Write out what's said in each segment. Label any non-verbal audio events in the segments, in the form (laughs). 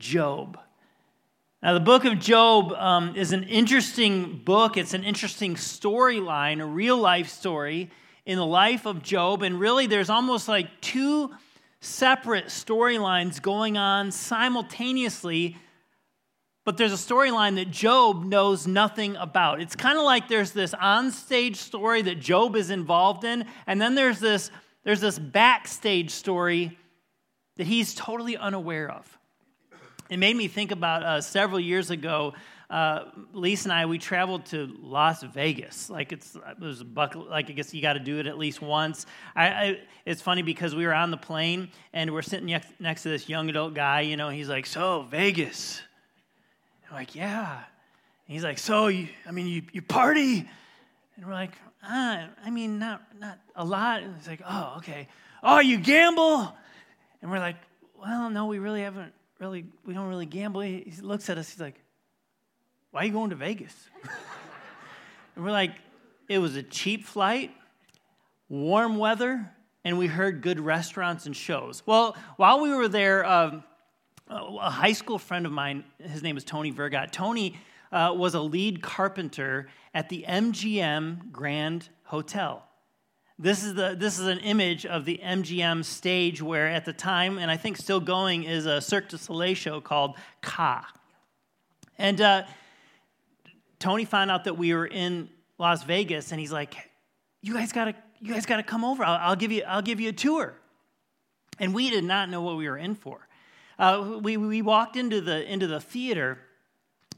Job. Now, the book of Job um, is an interesting book. It's an interesting storyline, a real life story in the life of Job. And really, there's almost like two separate storylines going on simultaneously, but there's a storyline that Job knows nothing about. It's kind of like there's this onstage story that Job is involved in, and then there's this, there's this backstage story that he's totally unaware of. It made me think about uh, several years ago. Uh, Lisa and I, we traveled to Las Vegas. Like it's it was a bucket. Like I guess you got to do it at least once. I, I, it's funny because we were on the plane and we're sitting next, next to this young adult guy. You know, he's like, "So Vegas." I'm like, "Yeah." And he's like, "So you? I mean, you you party?" And we're like, ah, "I mean, not not a lot." And he's like, "Oh, okay. Oh, you gamble?" And we're like, "Well, no, we really haven't." Really, we don't really gamble. He looks at us, he's like, why are you going to Vegas? (laughs) and we're like, it was a cheap flight, warm weather, and we heard good restaurants and shows. Well, while we were there, um, a high school friend of mine, his name is Tony Vergot. Tony uh, was a lead carpenter at the MGM Grand Hotel. This is, the, this is an image of the MGM stage where, at the time, and I think still going, is a Cirque du Soleil show called Ka. And uh, Tony found out that we were in Las Vegas, and he's like, "You guys gotta, you guys gotta come over. I'll, I'll give you, I'll give you a tour." And we did not know what we were in for. Uh, we, we walked into the into the theater,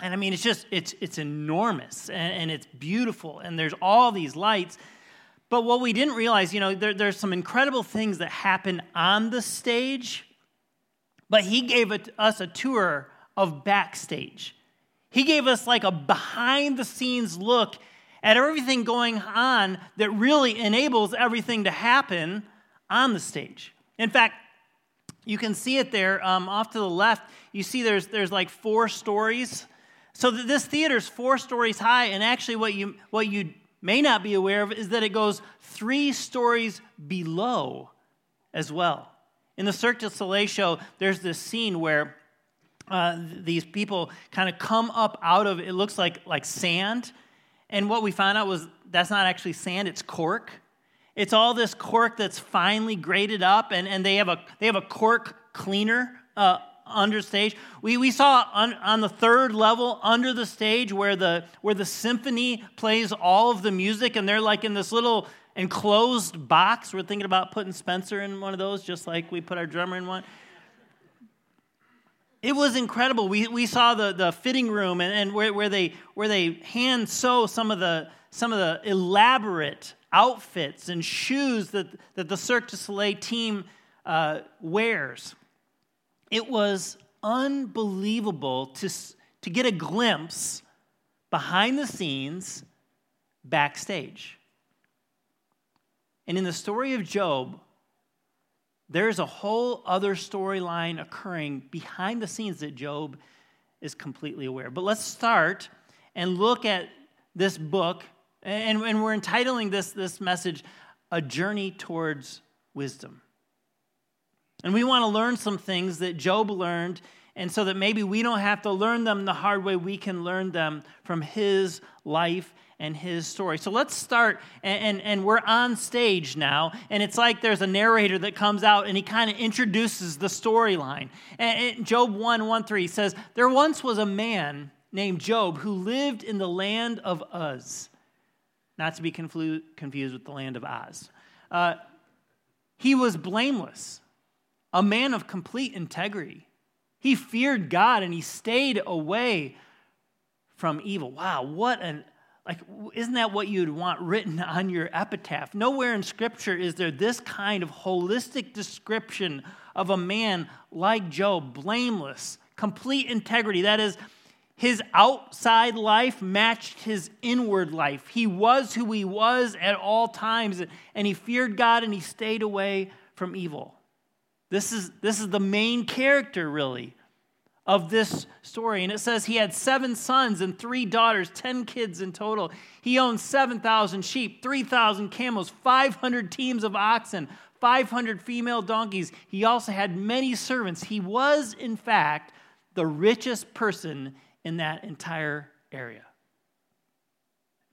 and I mean, it's just it's it's enormous and, and it's beautiful, and there's all these lights. But what we didn't realize, you know, there, there's some incredible things that happen on the stage, but he gave us a tour of backstage. He gave us like a behind the scenes look at everything going on that really enables everything to happen on the stage. In fact, you can see it there um, off to the left. You see there's, there's like four stories. So this theater is four stories high, and actually, what you, what you may not be aware of is that it goes three stories below as well. In the Cirque du Soleil show, there's this scene where uh, these people kind of come up out of it looks like like sand, and what we found out was that's not actually sand; it's cork. It's all this cork that's finely grated up, and, and they have a they have a cork cleaner uh, under stage. We, we saw on, on the third level under the stage where the, where the symphony plays all of the music, and they're like in this little enclosed box. We're thinking about putting Spencer in one of those, just like we put our drummer in one. It was incredible. We, we saw the, the fitting room and, and where, where, they, where they hand sew some of the, some of the elaborate outfits and shoes that, that the Cirque du Soleil team uh, wears. It was unbelievable to, to get a glimpse behind the scenes backstage. And in the story of Job, there's a whole other storyline occurring behind the scenes that Job is completely aware. But let's start and look at this book, and, and we're entitling this, this message, A Journey Towards Wisdom. And we want to learn some things that Job learned, and so that maybe we don't have to learn them the hard way, we can learn them from his life and his story. So let's start, and, and, and we're on stage now, and it's like there's a narrator that comes out and he kind of introduces the storyline. And, Job 1 1 3 says, There once was a man named Job who lived in the land of Uz, not to be confused with the land of Oz. Uh, he was blameless a man of complete integrity. He feared God and he stayed away from evil. Wow, what an like isn't that what you'd want written (laughs) on your epitaph? Nowhere in scripture is there this kind of holistic description of a man like Job, blameless, complete integrity. That is his outside life matched his inward life. He was who he was at all times, and he feared God and he stayed away from evil. This is, this is the main character, really, of this story. And it says he had seven sons and three daughters, 10 kids in total. He owned 7,000 sheep, 3,000 camels, 500 teams of oxen, 500 female donkeys. He also had many servants. He was, in fact, the richest person in that entire area.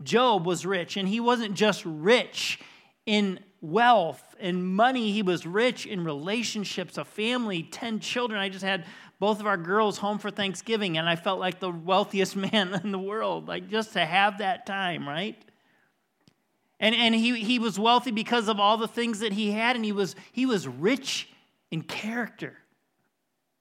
Job was rich, and he wasn't just rich in wealth and money, he was rich in relationships, a family, 10 children. I just had both of our girls home for Thanksgiving, and I felt like the wealthiest (laughs) man in the world, like just to have that time, right? And, and he, he was wealthy because of all the things that he had, and he was, he was rich in character.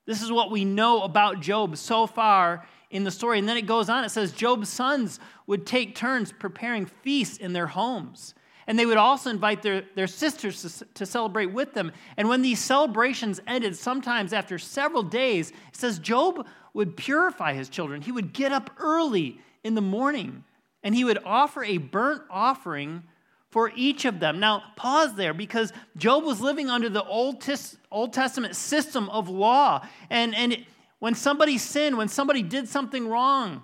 This is what we know about Job so far in the story. And then it goes on. It says Job's sons would take turns preparing feasts in their homes. And they would also invite their, their sisters to, to celebrate with them. And when these celebrations ended, sometimes after several days, it says Job would purify his children. He would get up early in the morning and he would offer a burnt offering for each of them. Now, pause there because Job was living under the Old, Old Testament system of law. And, and when somebody sinned, when somebody did something wrong,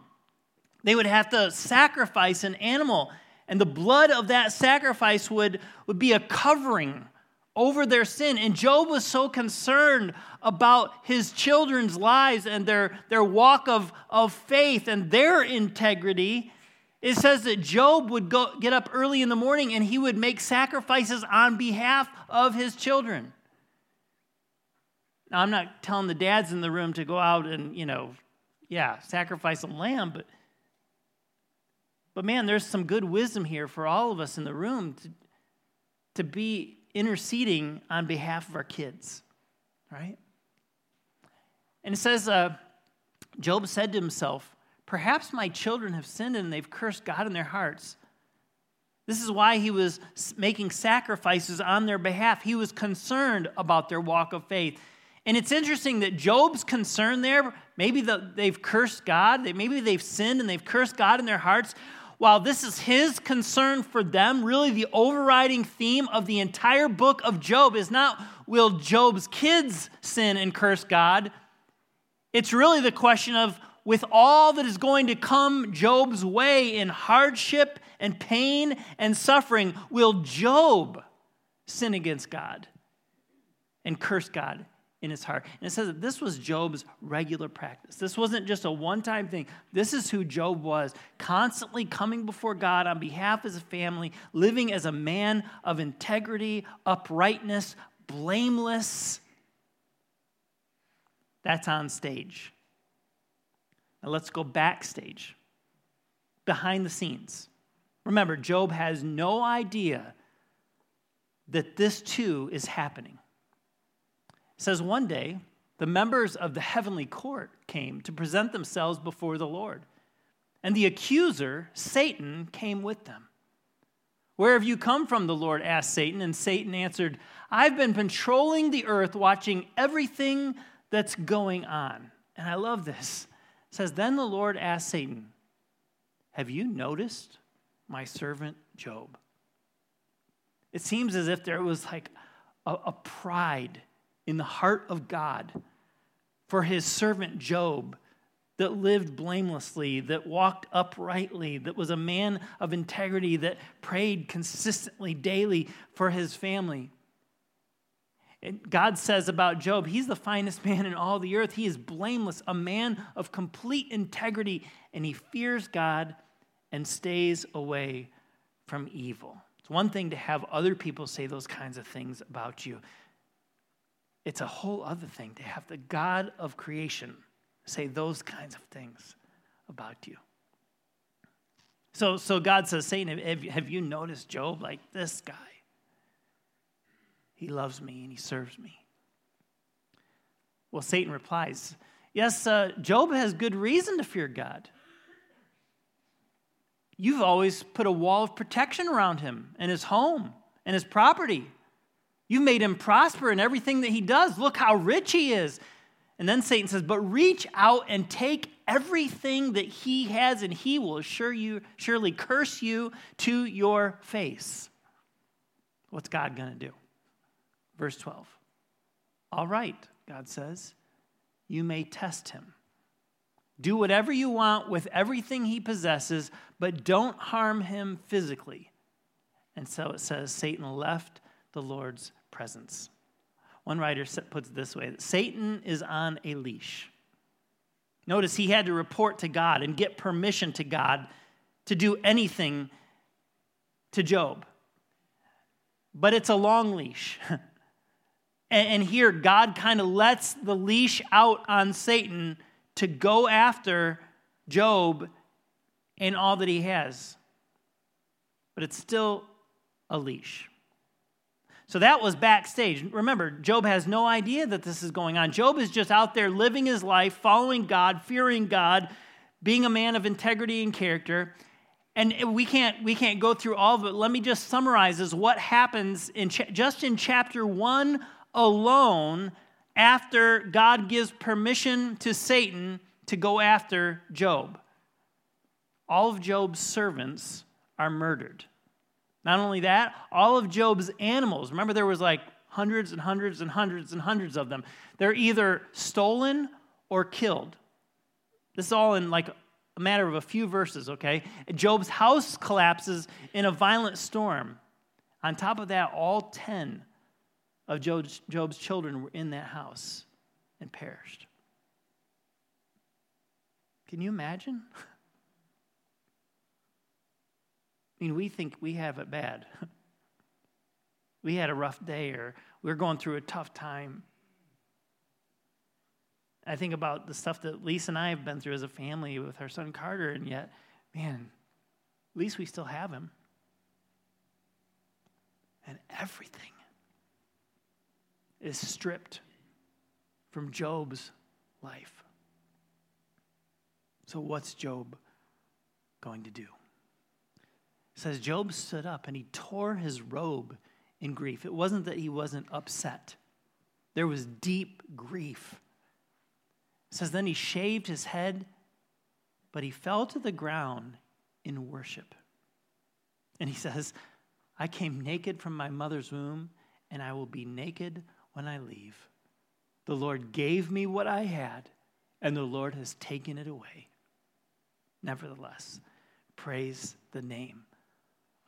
they would have to sacrifice an animal. And the blood of that sacrifice would, would be a covering over their sin. And Job was so concerned about his children's lives and their, their walk of, of faith and their integrity it says that Job would go, get up early in the morning and he would make sacrifices on behalf of his children. Now, I'm not telling the dads in the room to go out and, you know, yeah, sacrifice a lamb, but, but man, there's some good wisdom here for all of us in the room to, to be interceding on behalf of our kids, right? And it says, uh, Job said to himself, Perhaps my children have sinned and they've cursed God in their hearts. This is why he was making sacrifices on their behalf. He was concerned about their walk of faith. And it's interesting that Job's concern there, maybe the, they've cursed God, maybe they've sinned and they've cursed God in their hearts. While this is his concern for them, really the overriding theme of the entire book of Job is not will Job's kids sin and curse God? It's really the question of with all that is going to come Job's way in hardship and pain and suffering, will Job sin against God and curse God in his heart? And it says that this was Job's regular practice. This wasn't just a one time thing. This is who Job was, constantly coming before God on behalf of his family, living as a man of integrity, uprightness, blameless. That's on stage. Now let's go backstage, behind the scenes. Remember, Job has no idea that this too is happening. It says one day, the members of the heavenly court came to present themselves before the Lord. And the accuser, Satan, came with them. Where have you come from? The Lord asked Satan. And Satan answered, I've been patrolling the earth, watching everything that's going on. And I love this says, Then the Lord asked Satan, Have you noticed my servant Job? It seems as if there was like a, a pride in the heart of God for his servant Job that lived blamelessly, that walked uprightly, that was a man of integrity, that prayed consistently daily for his family. God says about Job, he's the finest (laughs) man in all the earth. He is blameless, a man of complete integrity, and he fears God and stays away from evil. It's one thing to have other people say those kinds of things about you, it's a whole other thing to have the God of creation say those kinds of things about you. So, so God says, Satan, have, have you noticed Job like this guy? He loves me and he serves me. Well, Satan replies, Yes, uh, Job has good reason to fear God. You've always put a wall of protection around him and his home and his property. You've made him prosper in everything that he does. Look how rich he is. And then Satan says, But reach out and take everything that he has, and he will assure you, surely curse you to your face. What's God going to do? Verse 12. All right, God says, you may test him. Do whatever you want with everything he possesses, but don't harm him physically. And so it says Satan left the Lord's presence. One writer puts it this way that Satan is on a leash. Notice he had to report to God and get permission to God to do anything to Job. But it's a long leash. (laughs) and, here, God kind of lets the leash out on Satan to go after Job and all that he has. But it's still a leash. So that was backstage. Remember, Job has no idea that this is going on. Job is just out there living his life, following God, fearing God, being a man of integrity and character. And we can't, we can't go through all of it. Let me just summarize as what happens in cha- just in chapter 1 alone after God gives permission to Satan to go after Job. All of Job's servants are murdered. Not only that, all of Job's animals, remember there was like hundreds and hundreds and hundreds and hundreds of them, they're either stolen or killed. This is all in like a matter of a few verses, okay? Job's house collapses in a violent storm. On top of that, all 10 of Job's, Job's children were in that house and perished. Can you imagine? (laughs) I mean, we think we have it bad. (laughs) we had a rough day or we're going through a tough time. I think about the stuff that Lisa and I have been through as a family with our son Carter, and yet, man, at least we still have him. And everything is stripped from Job's life. So, what's Job going to do? It says Job stood up and he tore his robe in grief. It wasn't that he wasn't upset, there was deep grief. It says then he shaved his head, but he fell to the ground in worship. And he says, I came naked from my mother's womb, and I will be naked when I leave. The Lord gave me what I had, and the Lord has taken it away. Nevertheless, praise the name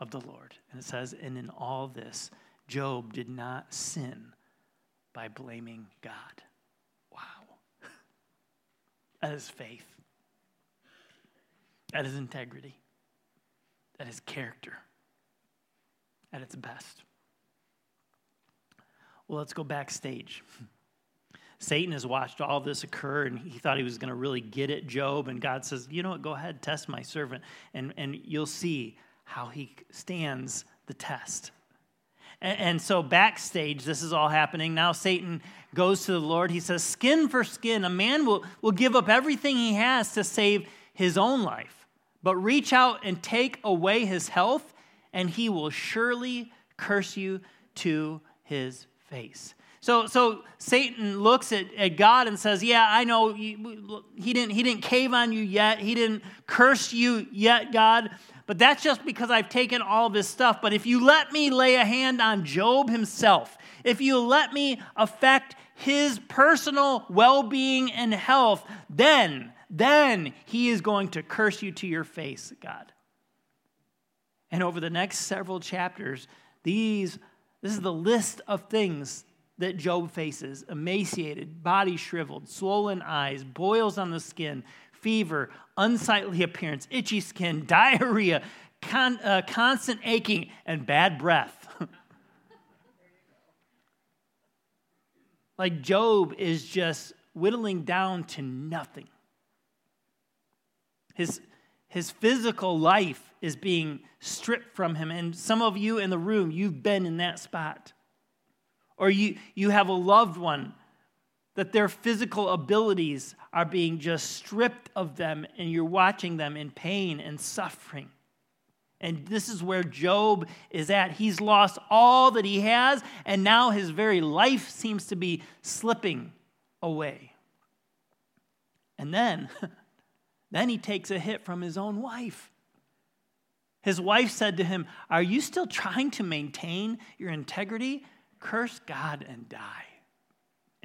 of the Lord. And it says, and in all this, Job did not sin by blaming God. Wow. (laughs) That is faith. That is integrity. That is character at its best. Well, let's go backstage. (laughs) Satan has watched all this occur and he thought he was going to really get at Job. And God says, You know what? Go ahead, test my servant, and, and you'll see how he stands the test. And, and so, backstage, this is all happening. Now, Satan goes to the Lord. He says, Skin for skin, a man will, will give up everything he has to save his own life, but reach out and take away his health, and he will surely curse you to his face. So, so Satan looks at, at God and says, Yeah, I know you, he, didn't, he didn't cave on you yet. He didn't curse you yet, God. But that's just because I've taken all this stuff. But if you let me lay a hand on Job himself, if you let me affect his personal well being and health, then, then he is going to curse you to your face, God. And over the next several chapters, these, this is the list of things that Job faces emaciated, body shriveled, swollen eyes, boils on the skin, fever, unsightly appearance, itchy skin, (laughs) diarrhea, con, uh, constant aching, and bad breath. (laughs) like Job is just whittling down to nothing. His, his physical life is being stripped from him. And some of you in the room, you've been in that spot. Or you, you have a loved one that their physical abilities are being just stripped of them, and you're watching them in pain and suffering. And this is where Job is at. He's lost all that he has, and now his very life seems to be slipping away. And then, (laughs) then he takes a hit from his own wife. His wife said to him, Are you still trying to maintain your integrity? Curse God and die.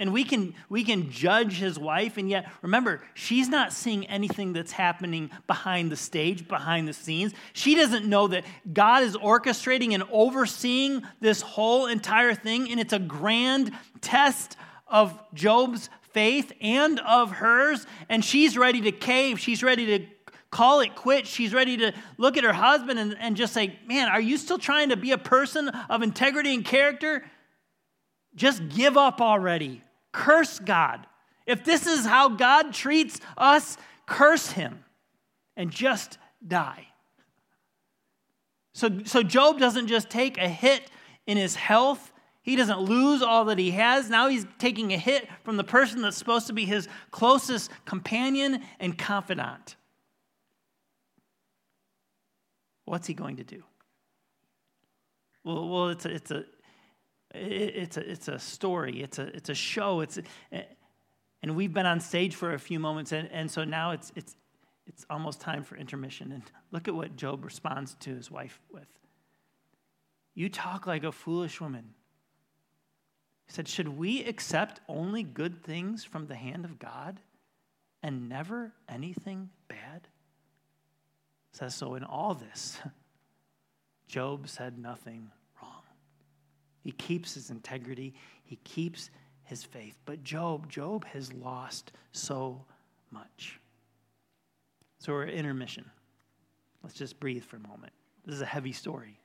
And we can, we can judge his wife, and yet, remember, she's not seeing anything that's happening behind the stage, behind the scenes. She doesn't know that God is orchestrating and overseeing this whole entire thing, and it's a grand test of Job's faith and of hers, and she's ready to cave. She's ready to call it quits. She's ready to look at her husband and, and just say, Man, are you still trying to be a person of integrity and character? Just give up already. Curse God. If this is how God treats us, curse him and just die. So, so Job doesn't just take a hit in his health, he doesn't lose all that he has. Now he's taking a hit from the person that's supposed to be his closest companion and confidant. What's he going to do? Well, well it's a, it's a, it's a, it's a story, it's a, it's a show, it's and we've been on stage for a few moments, and, and so now it's, it's, it's almost time for intermission. And look at what Job responds to his wife with You talk like a foolish woman. He said, Should we accept only good things from the hand of God and never anything bad? Says so in all this, (laughs) Job said nothing. He keeps his integrity, he keeps his faith. But Job, Job has lost so much. So we're at intermission. Let's just breathe for a moment. This is a heavy story.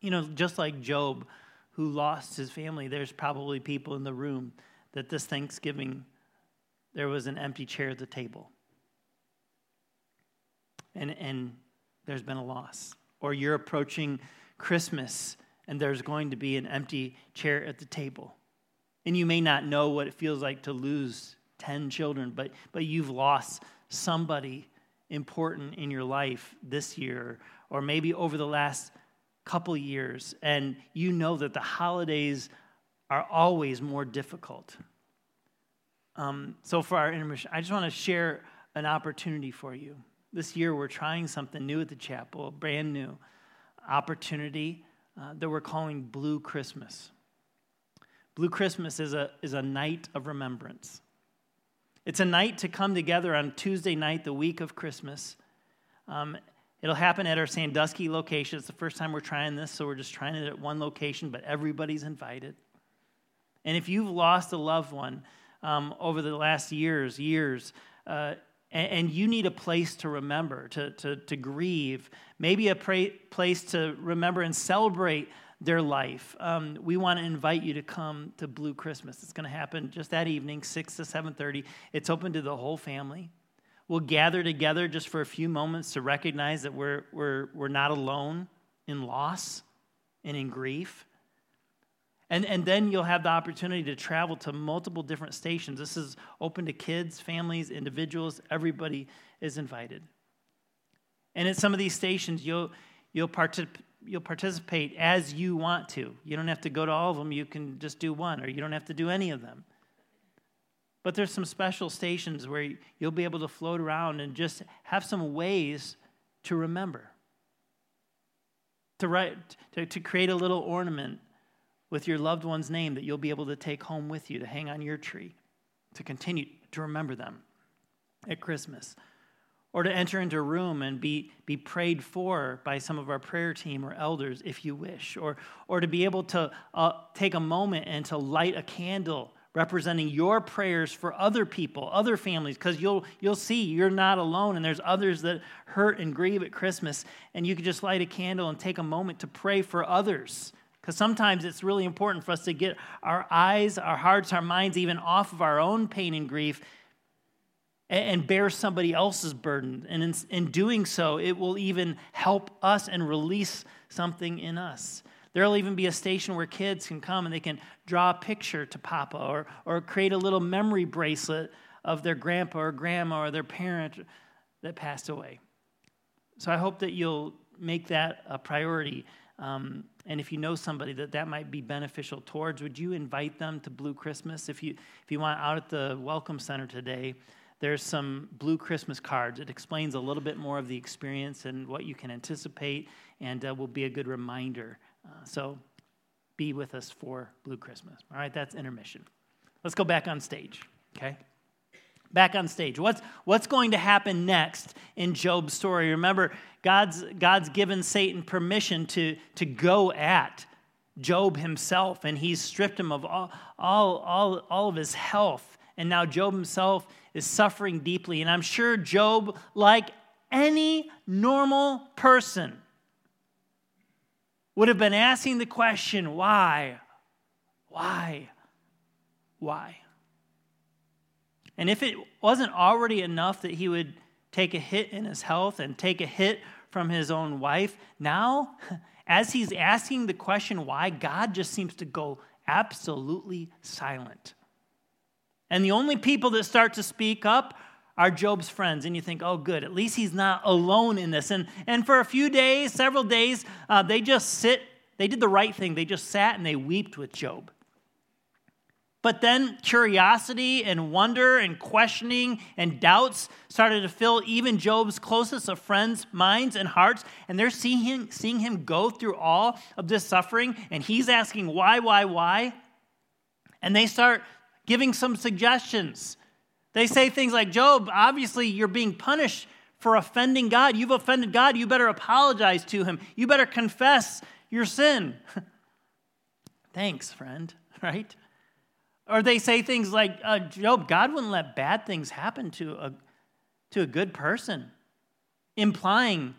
You know, just like Job, who lost his family, there's probably people in the room that this Thanksgiving there was an empty chair at the table. And, and there's been a loss. Or you're approaching Christmas and there's going to be an empty chair at the table. And you may not know what it feels like to lose 10 children, but, but you've lost somebody important in your life this year, or maybe over the last couple years, and you know that the holidays are always more difficult. Um, so, for our intermission, I just want to share an opportunity for you. This year, we're trying something new at the chapel, brand new opportunity uh, that we're calling Blue Christmas. Blue Christmas is a, is a night of remembrance. It's a night to come together on Tuesday night, the week of Christmas. Um, it'll happen at our Sandusky location. It's the first time we're trying this, so we're just trying it at one location, but everybody's invited. And if you've lost a loved one um, over the last years, years, uh, and, and, you need a place to remember, to, to, to grieve, maybe a pra- place to remember and celebrate their life. Um, we want to invite you to come to Blue Christmas. It's going to happen just that evening, 6 to 7.30. It's open to the whole family. We'll gather together just for a few moments to recognize that we're, we're, we're not alone in loss and in grief. And, and then you'll have the opportunity to travel to multiple different stations. This is open to kids, families, individuals. Everybody is invited. And at some of these stations, you'll, you'll, partic- you'll participate as you want to. You don't have to go to all of them. You can just do one, or you don't have to do any of them. But there's some special stations where you'll be able to float around and just have some ways to remember. To, write, to, to create a little ornament with your loved one's name that you'll be able to take home with you to hang on your tree, to continue to remember them at Christmas. Or to enter into a room and be, be prayed for by some of our prayer team or elders if you wish. Or, or to be able to uh, take a moment and to light a candle representing your prayers for other people, other families, because you'll, you'll see you're not alone and there's others that hurt and grieve at Christmas. And you can just light a candle and take a moment to pray for others because sometimes it's really important for us to get our eyes, our hearts, our minds even off of our own pain and grief and, bear somebody else's burden. And in, in doing so, it will even help us and release something in us. There'll even be a station where kids can come and they can draw a picture to Papa or, or create a little memory bracelet of their grandpa or grandma or their parent that passed away. So I hope that you'll make that a priority um, and if you know somebody that that might be beneficial towards, would you invite them to Blue Christmas? If you, if you want out at the Welcome Center today, there's some Blue Christmas cards. It explains a little bit more of the experience and what you can anticipate, and uh, will be a good reminder. Uh, so be with us for Blue Christmas. All right, that's intermission. Let's go back on stage, okay? Back on stage. What's, what's going to happen next in Job's story? Remember, God's, God's given Satan permission to, to go at Job himself, and he's stripped him of all, all, all, all of his health. And now Job himself is suffering deeply. And I'm sure Job, like any normal person, would have been asking the question why? Why? Why? And if it wasn't already enough that he would take a hit in his health and take a hit from his own wife, now (laughs) as he's asking the question why, God just seems to go absolutely silent. And the only people that start to speak up are Job's friends. And you think, oh, good, at least he's not alone in this. And, and for a few days, several days, uh, they just sit, they did the right thing. They just sat and they wept with Job. But then curiosity and wonder and questioning and doubts started to fill even Job's closest of friends' minds and hearts. And they're seeing him, seeing him go through all of this suffering. And he's asking, why, why, why? And they start giving some suggestions. They say things like, Job, obviously you're being punished for offending God. You've offended God. You better apologize to him. You better confess your sin. (laughs) Thanks, friend, (laughs) right? Or they say things like, uh, Job, God wouldn't let bad things happen to a, to a good person, implying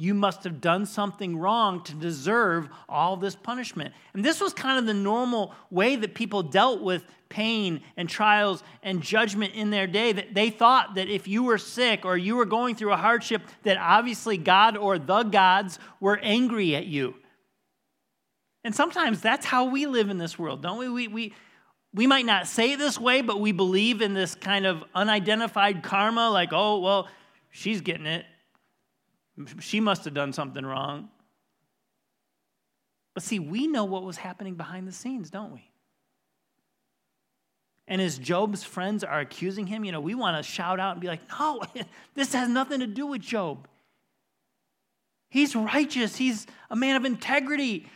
you must have done something wrong to deserve all this punishment. And this was kind of the normal way that people dealt with pain and trials and judgment in their day. That they thought that if you were sick or you were going through a hardship, that obviously God or the gods were angry at you. And sometimes that's how we live in this world, don't we? We, we, we might not say it this way, but we believe in this kind of unidentified karma, like, oh, well, she's getting it. She must have done something wrong. But see, we know what was happening behind the scenes, don't we? And as Job's friends are accusing him, you know, we want to shout out and be like, no, (laughs) this has nothing to do with Job. He's righteous, he's a man of integrity.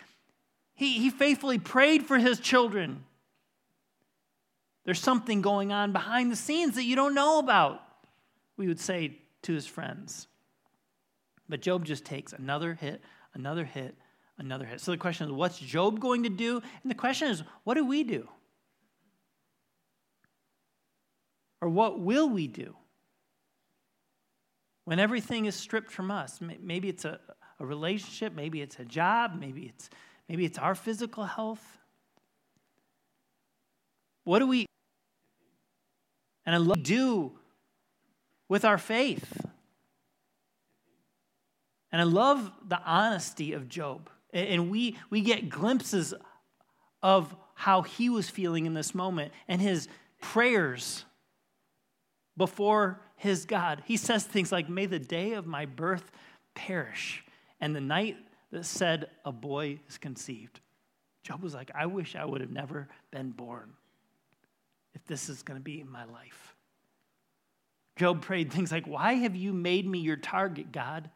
He, he faithfully prayed for his children. There's something going on behind the scenes that you don't know about, we would say to his friends. But Job just takes another hit, another hit, another hit. So the question is, what's Job going to do? And the question is, what do we do? Or what will we do? When everything is stripped from us, maybe it's a, a relationship, maybe it's a job, maybe it's, maybe it's our physical health. What do we and I love do with our faith. And I love the honesty of Job. And we, we get glimpses of how he was feeling in this moment and his prayers before his God. He says things like, May the day of my birth perish, and the night that said a boy is conceived. Job was like, I wish I would have never been born if this is going to be my life. Job prayed things like, Why have you made me your target, God?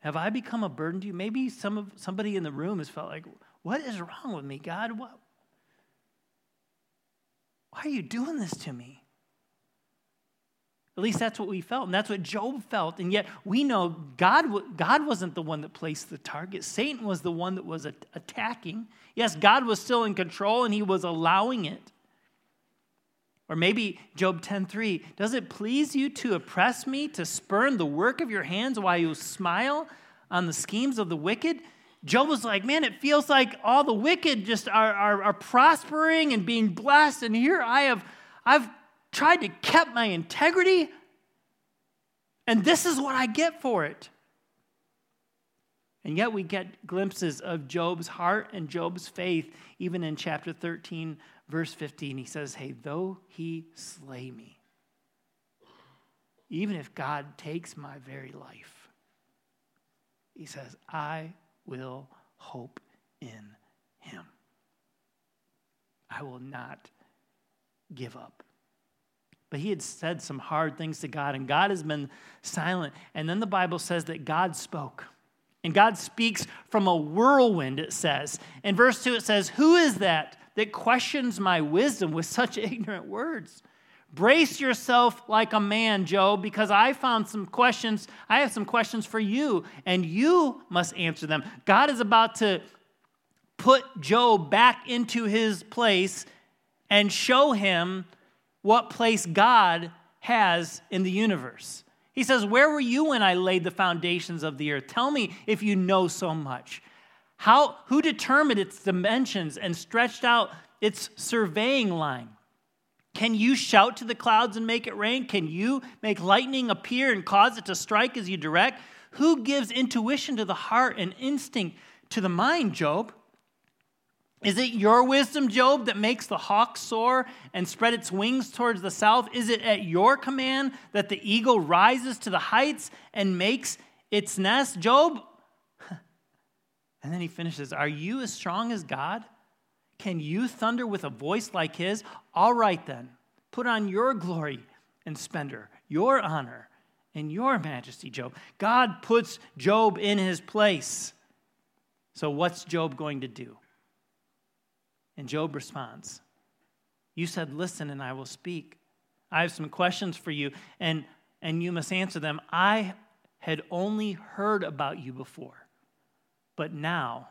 Have I become a burden to you? Maybe some of, somebody in the room has felt like, What is wrong with me, God? What, why are you doing this to me? At least that's what we felt, and that's what Job felt. And yet we know God, God wasn't the one that placed the target, Satan was the one that was attacking. Yes, God was still in control and he was allowing it. Or maybe Job 10:3, does it please you to oppress me, to spurn the work of your hands while you smile on the schemes of the wicked? Job was like, man, it feels like all the wicked just are, are, are prospering and being blessed. And here I have I've tried to keep my integrity, and this is what I get for it. And yet we get glimpses of Job's heart and Job's faith, even in chapter 13, verse 15. He says, Hey, though he slay me, even if God takes my very life, he says, I will hope in him. I will not give up. But he had said some hard things to God, and God has been silent. And then the Bible says that God spoke. And God speaks from a whirlwind, it says. In verse 2, it says, Who is that that questions my wisdom with such (laughs) ignorant words? Brace yourself like a man, Job, because I found some questions. I have some questions for you, and you must answer them. God is about to put Job back into his place and show him what place God has in the universe. He says, Where were you when I laid the foundations of the earth? Tell me if you know so much. How, who determined its dimensions and stretched out its surveying line? Can you shout to the clouds and make it rain? Can you make lightning appear and cause it to strike as you direct? Who gives intuition to the heart and instinct to the mind, Job? Is it your wisdom, Job, that makes the hawk soar and spread its wings towards the south? Is it at your command that the eagle rises to the heights and makes its nest? Job, (laughs) and then he finishes Are you as strong as God? Can you thunder with a voice like his? All right, then, put on your glory and splendor, your honor and your majesty, Job. God puts Job in his place. So, what's Job going to do? And Job responds, You said, Listen, and I will speak. I have some questions for you, and, and you must answer them. I had only heard about you before, but now,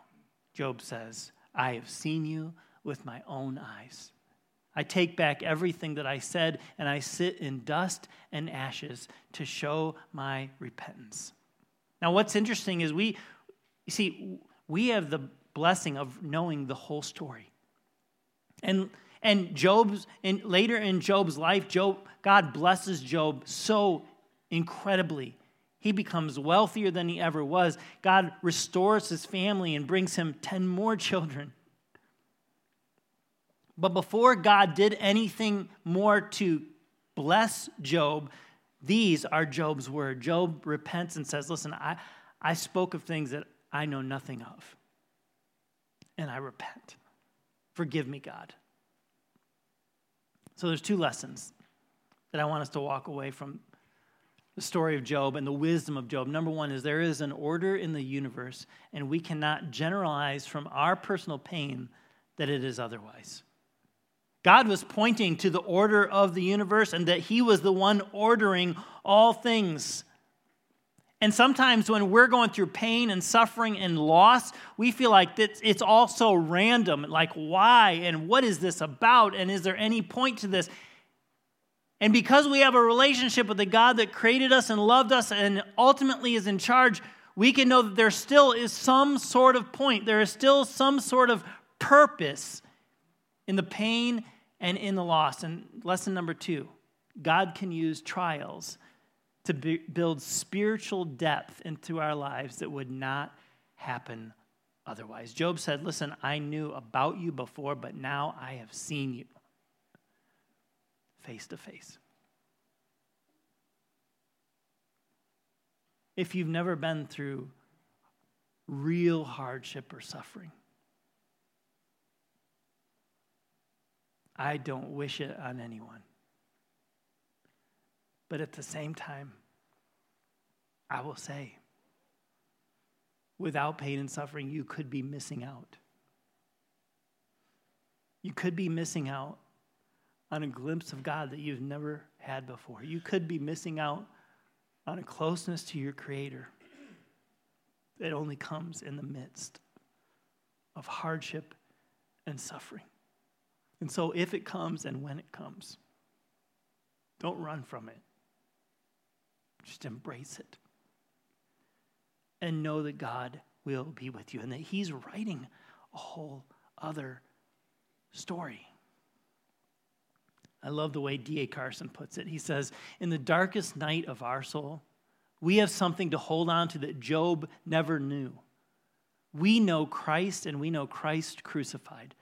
Job says, I have seen you with my own eyes. I take back everything that I said, and I sit in dust and ashes to show my repentance. Now, what's interesting is we, you see, we have the blessing of knowing the whole story. And and Job's and later in Job's life, Job, God blesses Job so incredibly. He becomes wealthier than he ever was. God restores his family and brings him 10 more children. But before God did anything more to bless Job, these are Job's words. Job repents and says, Listen, I, I spoke of things that I know nothing of, and I repent. Forgive me, God. So there's two lessons that I want us to walk away from the story of Job and the wisdom of Job. Number one is there is an order in the universe, and we cannot generalize from our personal pain that it is otherwise. God was pointing to the order of the universe and that He was the one ordering all things. And sometimes when we're going through pain and suffering and loss, we feel like it's all so random. Like, why? And what is this about? And is there any point to this? And because we have a relationship with the God that created us and loved us and ultimately is in charge, we can know that there still is some sort of point. There is still some sort of purpose in the pain and in the loss. And lesson number two God can use trials to be, build spiritual depth into our lives that would not happen otherwise. Job said, Listen, I knew about you before, but now I have seen you face to face. If you've never been through real hardship or suffering, I don't wish it on anyone. But at the same time, I will say, without pain and suffering, you could be missing out. You could be missing out on a glimpse of God that you've never had before. You could be missing out on a closeness to your Creator that only comes in the midst of hardship and suffering. And so, if it comes and when it comes, don't run from it. Just embrace it and know that God will be with you and that He's writing a whole other story. I love the way D.A. Carson puts it. He says, In the darkest night of our soul, we have something to hold on to that Job never knew. We know Christ and we know Christ crucified.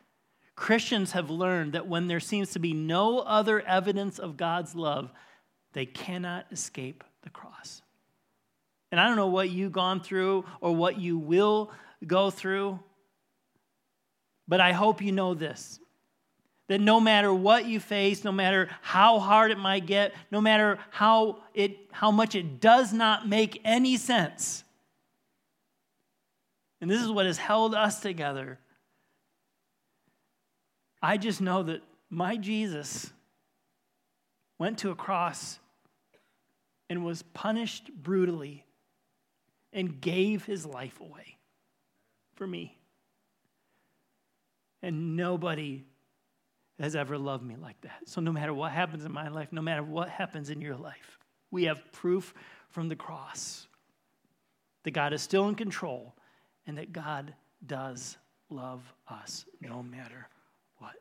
Christians have learned that when there seems to be no other evidence of God's love, they cannot escape the cross. And I don't know what you've gone through or what you will go through, but I hope you know this that no matter what you face, no matter how hard it might get, no matter how, it, how much it does not make any sense, and this is what has held us together, I just know that my Jesus went to a cross and was punished brutally and gave his life away for me. And nobody has ever loved me like that. So, no matter what happens in my life, no matter what happens in your life, we have proof from the cross that God is still in control and that God does love us no matter what.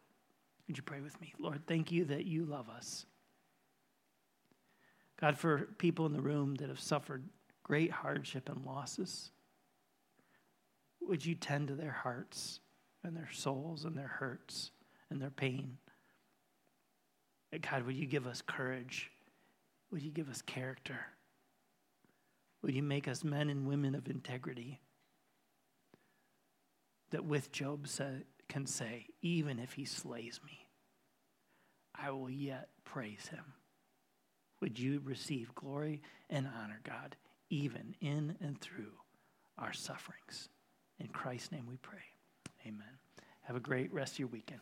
Would you pray with me? Lord, thank you that you love us. God, for people in the room that have suffered great hardship and losses, would you tend to their hearts and their souls and their hurts and their pain? God, would you give us courage? Would you give us character? Would you make us men and women of integrity? That with Job say, can say, even if he slays me, I will yet praise him. Would you receive glory and honor, God, even in and through our sufferings? In Christ's name we pray. Amen. Have a great rest of your weekend.